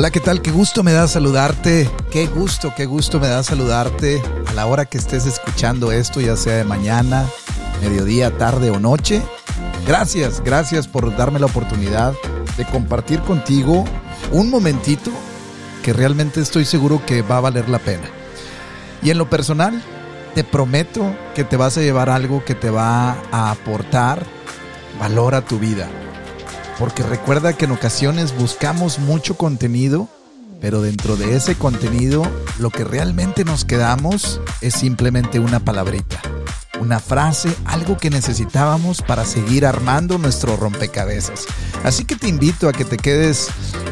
Hola, ¿qué tal? Qué gusto me da saludarte. Qué gusto, qué gusto me da saludarte a la hora que estés escuchando esto, ya sea de mañana, mediodía, tarde o noche. Gracias, gracias por darme la oportunidad de compartir contigo un momentito que realmente estoy seguro que va a valer la pena. Y en lo personal, te prometo que te vas a llevar algo que te va a aportar valor a tu vida. Porque recuerda que en ocasiones buscamos mucho contenido, pero dentro de ese contenido lo que realmente nos quedamos es simplemente una palabrita, una frase, algo que necesitábamos para seguir armando nuestro rompecabezas. Así que te invito a que te quedes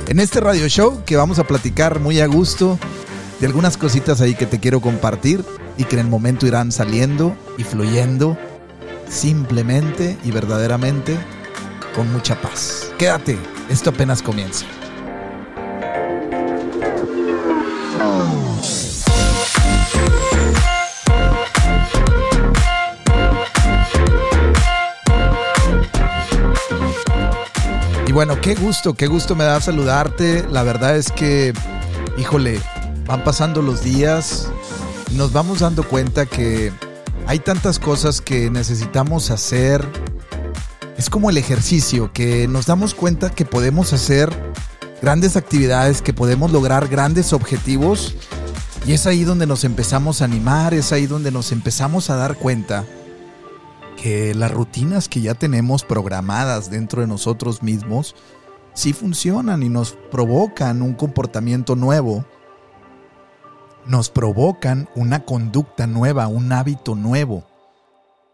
en este radio show que vamos a platicar muy a gusto de algunas cositas ahí que te quiero compartir y que en el momento irán saliendo y fluyendo simplemente y verdaderamente con mucha paz. Quédate, esto apenas comienza. Y bueno, qué gusto, qué gusto me da saludarte. La verdad es que, híjole, van pasando los días y nos vamos dando cuenta que hay tantas cosas que necesitamos hacer, es como el ejercicio, que nos damos cuenta que podemos hacer grandes actividades, que podemos lograr grandes objetivos. Y es ahí donde nos empezamos a animar, es ahí donde nos empezamos a dar cuenta que las rutinas que ya tenemos programadas dentro de nosotros mismos sí funcionan y nos provocan un comportamiento nuevo, nos provocan una conducta nueva, un hábito nuevo.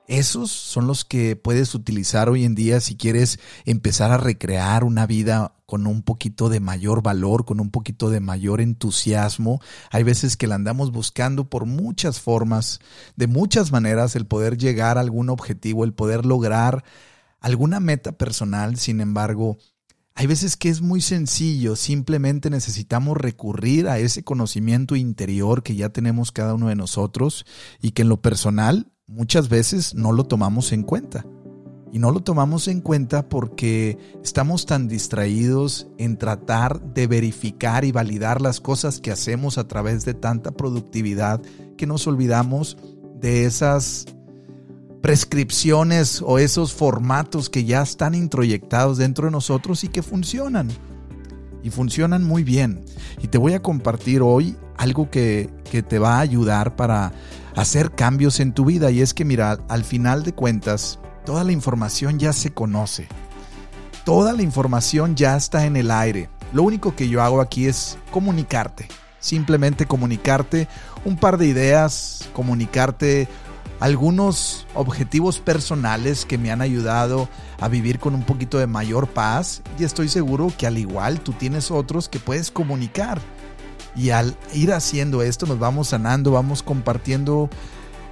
Esos son los que puedes utilizar hoy en día si quieres empezar a recrear una vida con un poquito de mayor valor, con un poquito de mayor entusiasmo. Hay veces que la andamos buscando por muchas formas, de muchas maneras, el poder llegar a algún objetivo, el poder lograr alguna meta personal. Sin embargo, hay veces que es muy sencillo, simplemente necesitamos recurrir a ese conocimiento interior que ya tenemos cada uno de nosotros y que en lo personal muchas veces no lo tomamos en cuenta. Y no lo tomamos en cuenta porque estamos tan distraídos en tratar de verificar y validar las cosas que hacemos a través de tanta productividad que nos olvidamos de esas prescripciones o esos formatos que ya están introyectados dentro de nosotros y que funcionan. Y funcionan muy bien. Y te voy a compartir hoy algo que, que te va a ayudar para hacer cambios en tu vida. Y es que, mira, al final de cuentas, toda la información ya se conoce. Toda la información ya está en el aire. Lo único que yo hago aquí es comunicarte. Simplemente comunicarte un par de ideas, comunicarte algunos objetivos personales que me han ayudado a vivir con un poquito de mayor paz y estoy seguro que al igual tú tienes otros que puedes comunicar. Y al ir haciendo esto nos vamos sanando, vamos compartiendo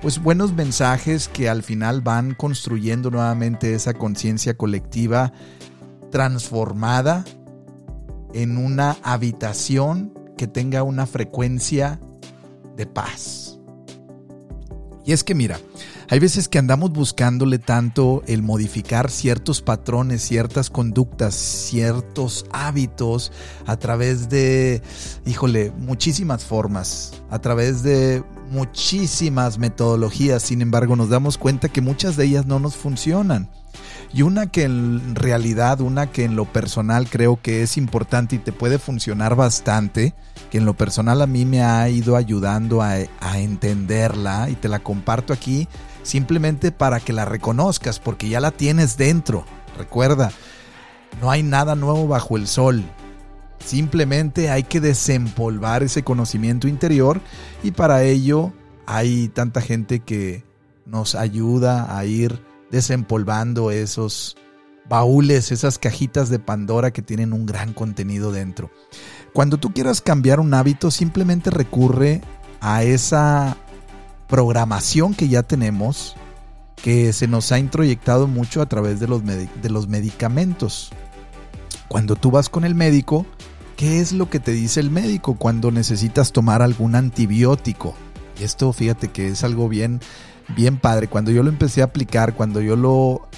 pues buenos mensajes que al final van construyendo nuevamente esa conciencia colectiva transformada en una habitación que tenga una frecuencia de paz. Y es que mira, hay veces que andamos buscándole tanto el modificar ciertos patrones, ciertas conductas, ciertos hábitos a través de, híjole, muchísimas formas, a través de muchísimas metodologías. Sin embargo, nos damos cuenta que muchas de ellas no nos funcionan. Y una que en realidad, una que en lo personal creo que es importante y te puede funcionar bastante, que en lo personal a mí me ha ido ayudando a, a entenderla y te la comparto aquí, simplemente para que la reconozcas, porque ya la tienes dentro. Recuerda, no hay nada nuevo bajo el sol. Simplemente hay que desempolvar ese conocimiento interior y para ello hay tanta gente que nos ayuda a ir desempolvando esos baúles, esas cajitas de Pandora que tienen un gran contenido dentro. Cuando tú quieras cambiar un hábito, simplemente recurre a esa programación que ya tenemos, que se nos ha introyectado mucho a través de los, de los medicamentos. Cuando tú vas con el médico, ¿qué es lo que te dice el médico cuando necesitas tomar algún antibiótico? Y esto fíjate que es algo bien, bien padre. Cuando yo lo empecé a aplicar, cuando yo lo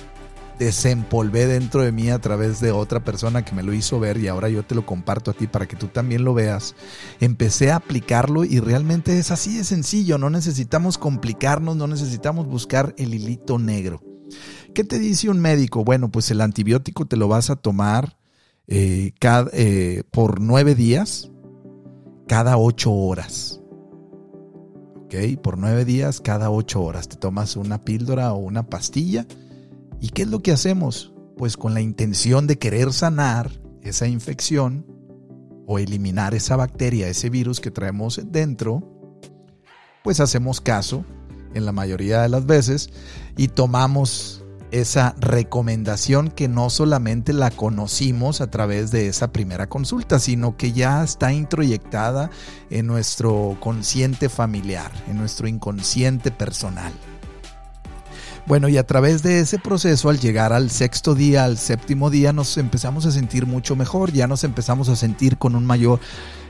desempolvé dentro de mí a través de otra persona que me lo hizo ver y ahora yo te lo comparto a ti para que tú también lo veas. Empecé a aplicarlo y realmente es así de sencillo, no necesitamos complicarnos, no necesitamos buscar el hilito negro. ¿Qué te dice un médico? Bueno, pues el antibiótico te lo vas a tomar eh, cada, eh, por nueve días, cada ocho horas. ¿Ok? Por nueve días, cada ocho horas. Te tomas una píldora o una pastilla ¿Y qué es lo que hacemos? Pues con la intención de querer sanar esa infección o eliminar esa bacteria, ese virus que traemos dentro, pues hacemos caso en la mayoría de las veces y tomamos esa recomendación que no solamente la conocimos a través de esa primera consulta, sino que ya está introyectada en nuestro consciente familiar, en nuestro inconsciente personal. Bueno, y a través de ese proceso, al llegar al sexto día, al séptimo día, nos empezamos a sentir mucho mejor, ya nos empezamos a sentir con un mayor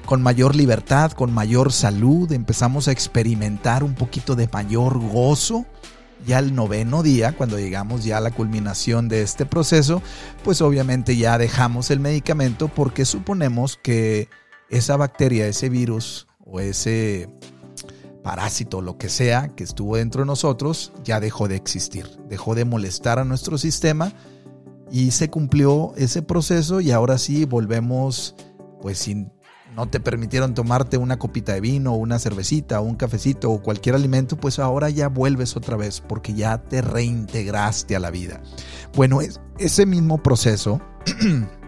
con mayor libertad, con mayor salud, empezamos a experimentar un poquito de mayor gozo. Ya el noveno día, cuando llegamos ya a la culminación de este proceso, pues obviamente ya dejamos el medicamento porque suponemos que esa bacteria, ese virus o ese parásito, lo que sea que estuvo dentro de nosotros, ya dejó de existir, dejó de molestar a nuestro sistema y se cumplió ese proceso y ahora sí volvemos, pues si no te permitieron tomarte una copita de vino, una cervecita, un cafecito o cualquier alimento, pues ahora ya vuelves otra vez porque ya te reintegraste a la vida. Bueno, ese mismo proceso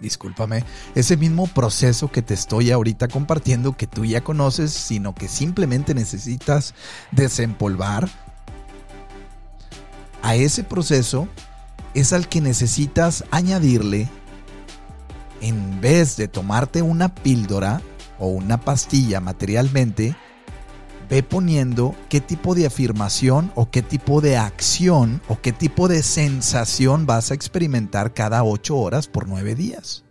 discúlpame, ese mismo proceso que te estoy ahorita compartiendo que tú ya conoces, sino que simplemente necesitas desempolvar, a ese proceso es al que necesitas añadirle, en vez de tomarte una píldora o una pastilla materialmente, ve poniendo qué tipo de afirmación o qué tipo de acción o qué tipo de sensación vas a experimentar cada ocho horas por nueve días.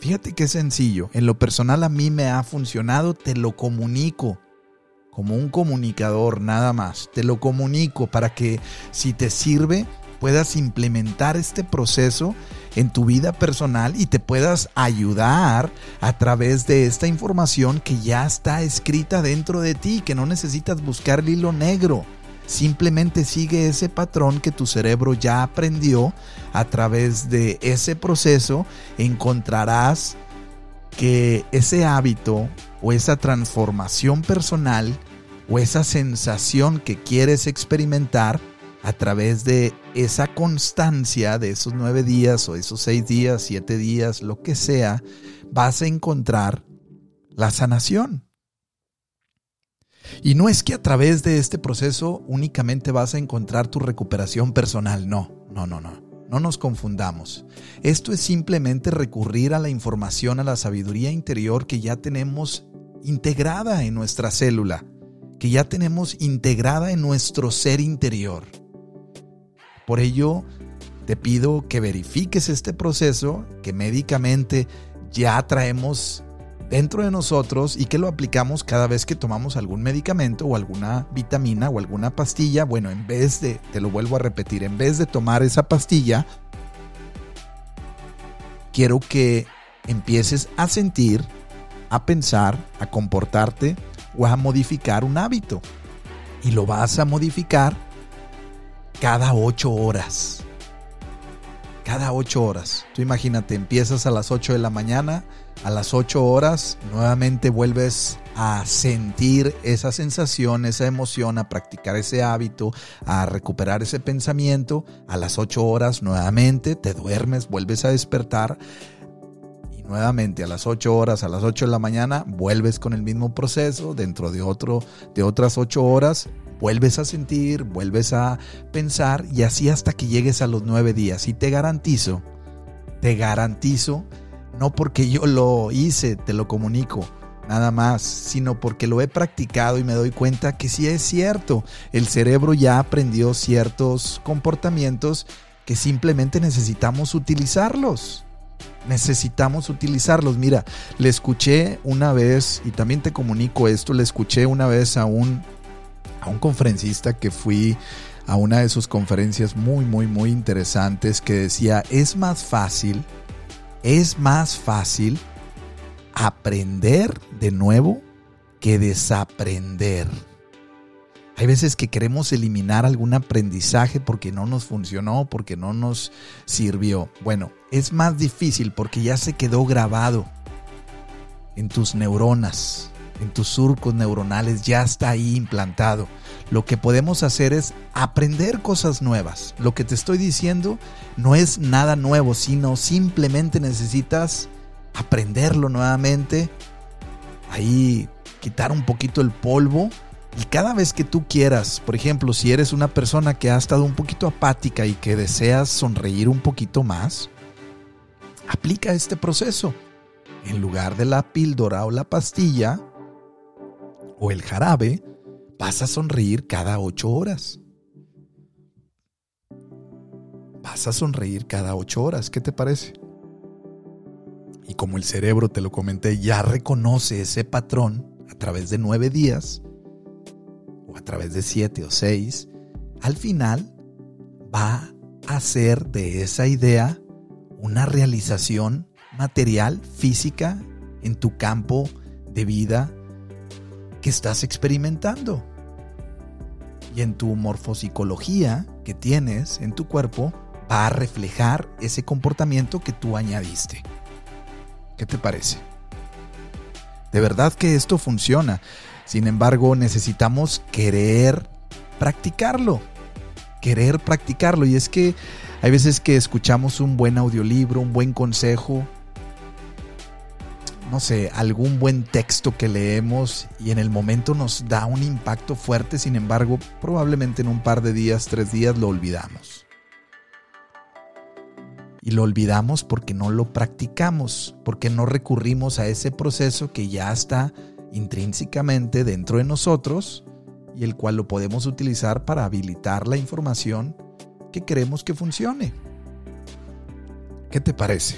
Fíjate qué sencillo. En lo personal a mí me ha funcionado, te lo comunico como un comunicador nada más. Te lo comunico para que si te sirve puedas implementar este proceso en tu vida personal y te puedas ayudar a través de esta información que ya está escrita dentro de ti, que no necesitas buscar el hilo negro. Simplemente sigue ese patrón que tu cerebro ya aprendió. A través de ese proceso encontrarás que ese hábito o esa transformación personal o esa sensación que quieres experimentar a través de esa constancia de esos nueve días o esos seis días, siete días, lo que sea, vas a encontrar la sanación. Y no es que a través de este proceso únicamente vas a encontrar tu recuperación personal, no, no, no, no. No nos confundamos. Esto es simplemente recurrir a la información, a la sabiduría interior que ya tenemos integrada en nuestra célula, que ya tenemos integrada en nuestro ser interior. Por ello, te pido que verifiques este proceso que médicamente ya traemos dentro de nosotros y que lo aplicamos cada vez que tomamos algún medicamento o alguna vitamina o alguna pastilla. Bueno, en vez de, te lo vuelvo a repetir, en vez de tomar esa pastilla, quiero que empieces a sentir, a pensar, a comportarte o a modificar un hábito. Y lo vas a modificar cada ocho horas. Cada ocho horas. Tú imagínate, empiezas a las 8 de la mañana, a las 8 horas nuevamente vuelves a sentir esa sensación, esa emoción, a practicar ese hábito, a recuperar ese pensamiento. A las 8 horas nuevamente te duermes, vuelves a despertar. Y nuevamente a las 8 horas, a las 8 de la mañana, vuelves con el mismo proceso. Dentro de, otro, de otras 8 horas vuelves a sentir, vuelves a pensar y así hasta que llegues a los nueve días. Y te garantizo, te garantizo, no porque yo lo hice, te lo comunico, nada más, sino porque lo he practicado y me doy cuenta que sí es cierto, el cerebro ya aprendió ciertos comportamientos que simplemente necesitamos utilizarlos. Necesitamos utilizarlos. Mira, le escuché una vez, y también te comunico esto, le escuché una vez a un a un conferencista que fui a una de sus conferencias muy, muy, muy interesantes que decía, es más fácil, es más fácil aprender de nuevo que desaprender. Hay veces que queremos eliminar algún aprendizaje porque no nos funcionó, porque no nos sirvió. Bueno, es más difícil porque ya se quedó grabado en tus neuronas, en tus surcos neuronales, ya está ahí implantado. Lo que podemos hacer es aprender cosas nuevas. Lo que te estoy diciendo no es nada nuevo, sino simplemente necesitas aprenderlo nuevamente, ahí quitar un poquito el polvo y cada vez que tú quieras, por ejemplo, si eres una persona que ha estado un poquito apática y que deseas sonreír un poquito más, aplica este proceso. En lugar de la píldora o la pastilla o el jarabe, vas a sonreír cada ocho horas. Vas a sonreír cada ocho horas. ¿Qué te parece? Y como el cerebro, te lo comenté, ya reconoce ese patrón a través de nueve días, o a través de siete o seis, al final va a hacer de esa idea una realización material, física, en tu campo de vida que estás experimentando. Y en tu morfopsicología que tienes en tu cuerpo va a reflejar ese comportamiento que tú añadiste. ¿Qué te parece? De verdad que esto funciona. Sin embargo, necesitamos querer practicarlo. Querer practicarlo. Y es que hay veces que escuchamos un buen audiolibro, un buen consejo, no sé, algún buen texto que leemos y en el momento nos da un impacto fuerte, sin embargo, probablemente en un par de días, tres días lo olvidamos y lo olvidamos porque no lo practicamos, porque no recurrimos a ese proceso que ya está intrínsecamente dentro de nosotros y el cual lo podemos utilizar para habilitar la información que queremos que funcione. ¿Qué te parece?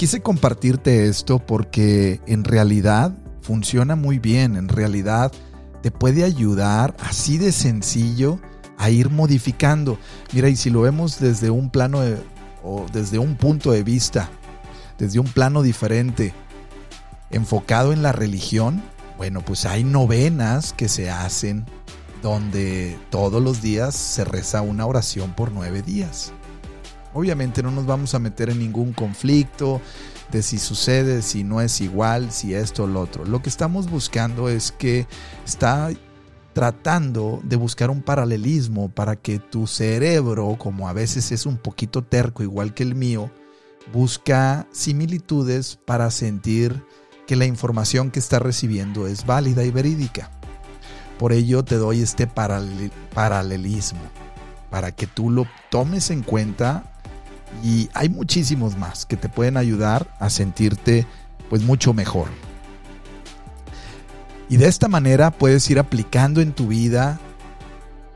Quise compartirte esto porque en realidad funciona muy bien, en realidad te puede ayudar así de sencillo a ir modificando. Mira, y si lo vemos desde un plano o desde un punto de vista, desde un plano diferente, enfocado en la religión, bueno, pues hay novenas que se hacen donde todos los días se reza una oración por nueve días. Obviamente no nos vamos a meter en ningún conflicto de si sucede, si no es igual, si esto o lo otro. Lo que estamos buscando es que está tratando de buscar un paralelismo para que tu cerebro, como a veces es un poquito terco igual que el mío, busca similitudes para sentir que la información que está recibiendo es válida y verídica. Por ello te doy este paralelismo para que tú lo tomes en cuenta y hay muchísimos más que te pueden ayudar a sentirte pues mucho mejor. Y de esta manera puedes ir aplicando en tu vida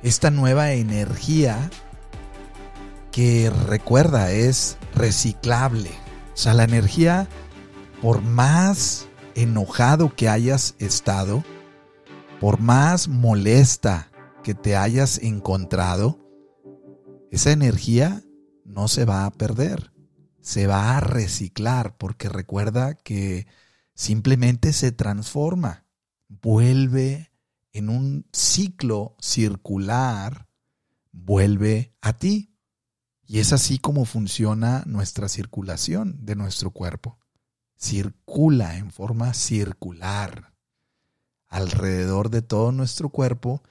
esta nueva energía que recuerda es reciclable. O sea, la energía, por más enojado que hayas estado, por más molesta que te hayas encontrado, esa energía no se va a perder, se va a reciclar porque recuerda que simplemente se transforma vuelve en un ciclo circular, vuelve a ti. Y es así como funciona nuestra circulación de nuestro cuerpo. Circula en forma circular alrededor de todo nuestro cuerpo,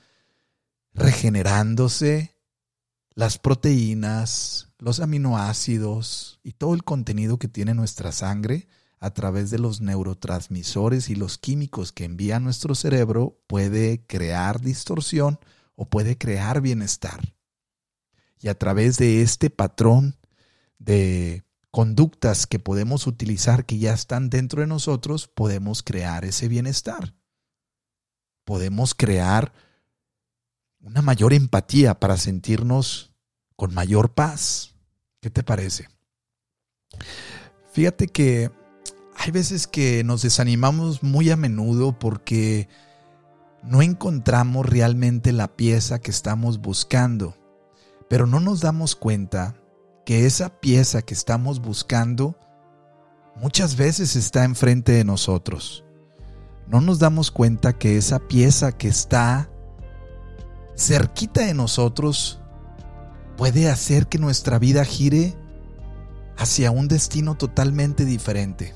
regenerándose las proteínas, los aminoácidos y todo el contenido que tiene nuestra sangre a través de los neurotransmisores y los químicos que envía nuestro cerebro puede crear distorsión o puede crear bienestar. Y a través de este patrón de conductas que podemos utilizar que ya están dentro de nosotros, podemos crear ese bienestar. Podemos crear una mayor empatía para sentirnos con mayor paz. ¿Qué te parece? Fíjate que hay veces que nos desanimamos muy a menudo porque no encontramos realmente la pieza que estamos buscando, pero no nos damos cuenta que esa pieza que estamos buscando muchas veces está enfrente de nosotros. No nos damos cuenta que esa pieza que está cerquita de nosotros puede hacer que nuestra vida gire hacia un destino totalmente diferente.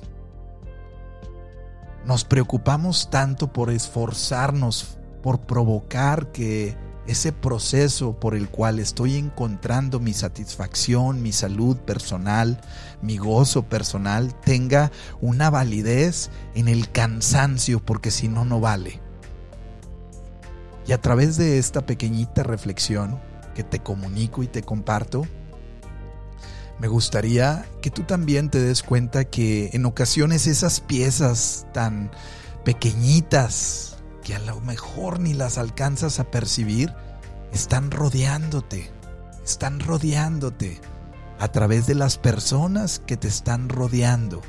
Nos preocupamos tanto por esforzarnos, por provocar que ese proceso por el cual estoy encontrando mi satisfacción, mi salud personal, mi gozo personal, tenga una validez en el cansancio, porque si no, no vale. Y a través de esta pequeñita reflexión que te comunico y te comparto, me gustaría que tú también te des cuenta que en ocasiones esas piezas tan pequeñitas, que a lo mejor ni las alcanzas a percibir, están rodeándote, están rodeándote a través de las personas que te están rodeando,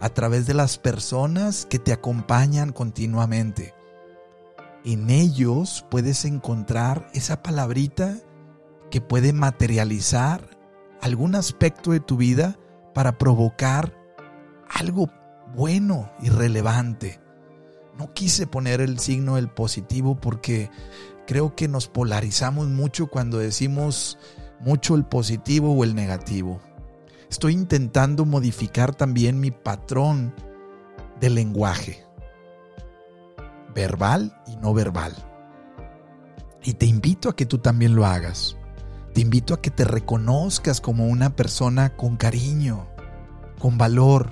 a través de las personas que te acompañan continuamente. En ellos puedes encontrar esa palabrita que puede materializar algún aspecto de tu vida para provocar algo bueno y relevante. No quise poner el signo del positivo porque creo que nos polarizamos mucho cuando decimos mucho el positivo o el negativo. Estoy intentando modificar también mi patrón de lenguaje, verbal y no verbal. Y te invito a que tú también lo hagas. Te invito a que te reconozcas como una persona con cariño, con valor.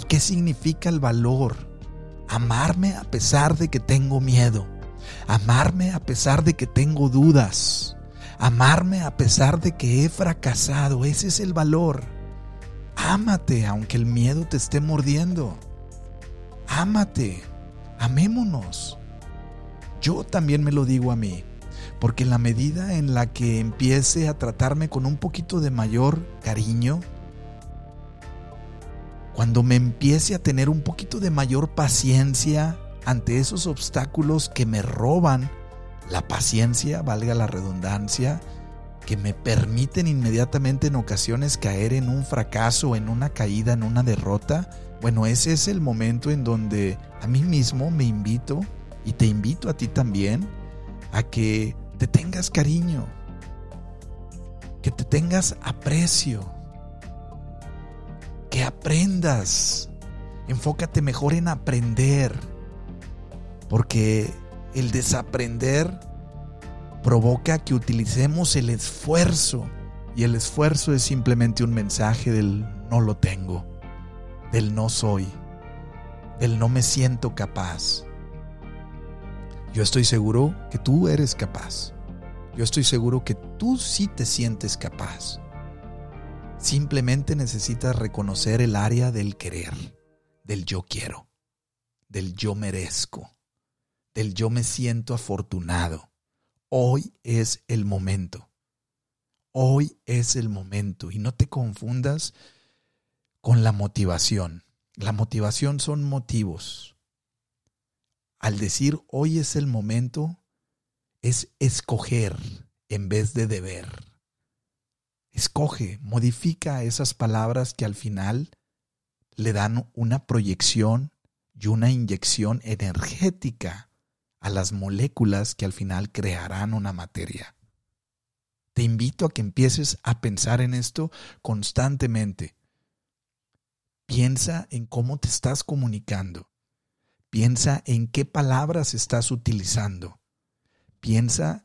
¿Y qué significa el valor? Amarme a pesar de que tengo miedo. Amarme a pesar de que tengo dudas. Amarme a pesar de que he fracasado. Ese es el valor. Ámate aunque el miedo te esté mordiendo. Ámate. Amémonos. Yo también me lo digo a mí, porque en la medida en la que empiece a tratarme con un poquito de mayor cariño, cuando me empiece a tener un poquito de mayor paciencia ante esos obstáculos que me roban la paciencia, valga la redundancia, que me permiten inmediatamente en ocasiones caer en un fracaso, en una caída, en una derrota, bueno, ese es el momento en donde a mí mismo me invito y te invito a ti también a que te tengas cariño, que te tengas aprecio, que aprendas. Enfócate mejor en aprender, porque el desaprender provoca que utilicemos el esfuerzo y el esfuerzo es simplemente un mensaje del no lo tengo, del no soy, del no me siento capaz. Yo estoy seguro que tú eres capaz. Yo estoy seguro que tú sí te sientes capaz. Simplemente necesitas reconocer el área del querer, del yo quiero, del yo merezco, del yo me siento afortunado. Hoy es el momento. Hoy es el momento. Y no te confundas con la motivación. La motivación son motivos al decir hoy es el momento, es escoger en vez de deber. Escoge, modifica esas palabras que al final le dan una proyección y una inyección energética a las moléculas que al final crearán una materia. Te invito a que empieces a pensar en esto constantemente. Piensa en cómo te estás comunicando. Piensa en qué palabras estás utilizando. Piensa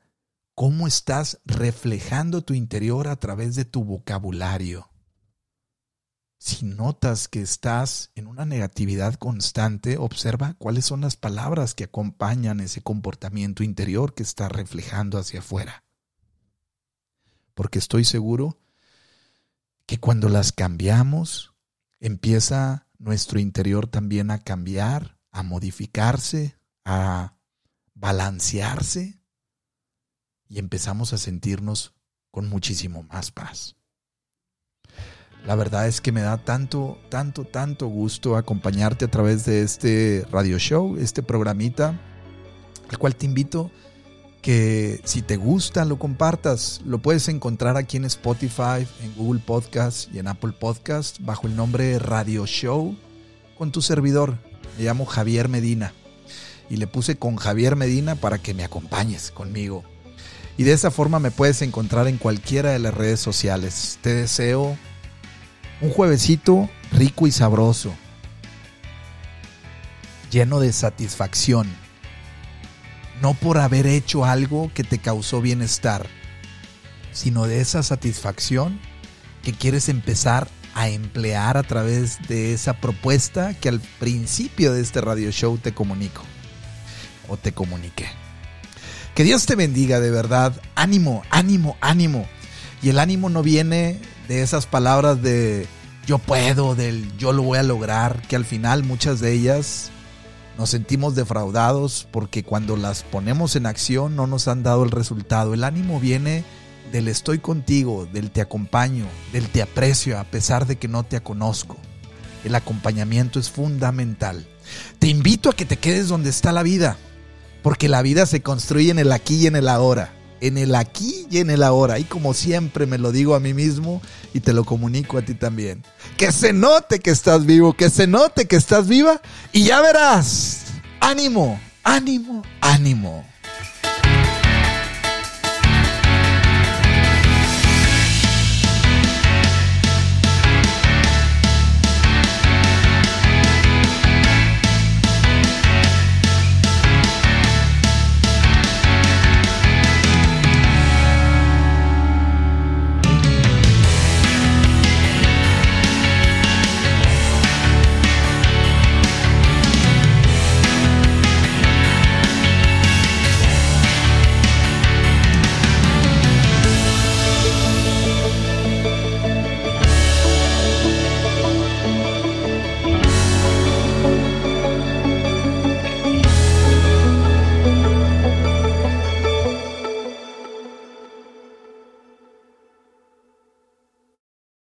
cómo estás reflejando tu interior a través de tu vocabulario. Si notas que estás en una negatividad constante, observa cuáles son las palabras que acompañan ese comportamiento interior que está reflejando hacia afuera. Porque estoy seguro que cuando las cambiamos, empieza nuestro interior también a cambiar a modificarse, a balancearse y empezamos a sentirnos con muchísimo más paz. La verdad es que me da tanto, tanto, tanto gusto acompañarte a través de este radio show, este programita, al cual te invito que si te gusta lo compartas. Lo puedes encontrar aquí en Spotify, en Google Podcast y en Apple Podcast bajo el nombre Radio Show con tu servidor. Me llamo Javier Medina y le puse con Javier Medina para que me acompañes conmigo. Y de esa forma me puedes encontrar en cualquiera de las redes sociales. Te deseo un juevesito rico y sabroso, lleno de satisfacción no por haber hecho algo que te causó bienestar, sino de esa satisfacción que quieres empezar a emplear a través de esa propuesta que al principio de este radio show te comunico o te comuniqué. Que Dios te bendiga de verdad. Ánimo, ánimo, ánimo. Y el ánimo no viene de esas palabras de yo puedo, del yo lo voy a lograr, que al final muchas de ellas nos sentimos defraudados porque cuando las ponemos en acción no nos han dado el resultado. El ánimo viene del estoy contigo, del te acompaño, del te aprecio a pesar de que no te conozco. El acompañamiento es fundamental. Te invito a que te quedes donde está la vida, porque la vida se construye en el aquí y en el ahora. En el aquí y en el ahora. Y como siempre me lo digo a mí mismo y te lo comunico a ti también que se note que estás vivo, que se note que estás viva y ya verás. Ánimo, ánimo, ánimo.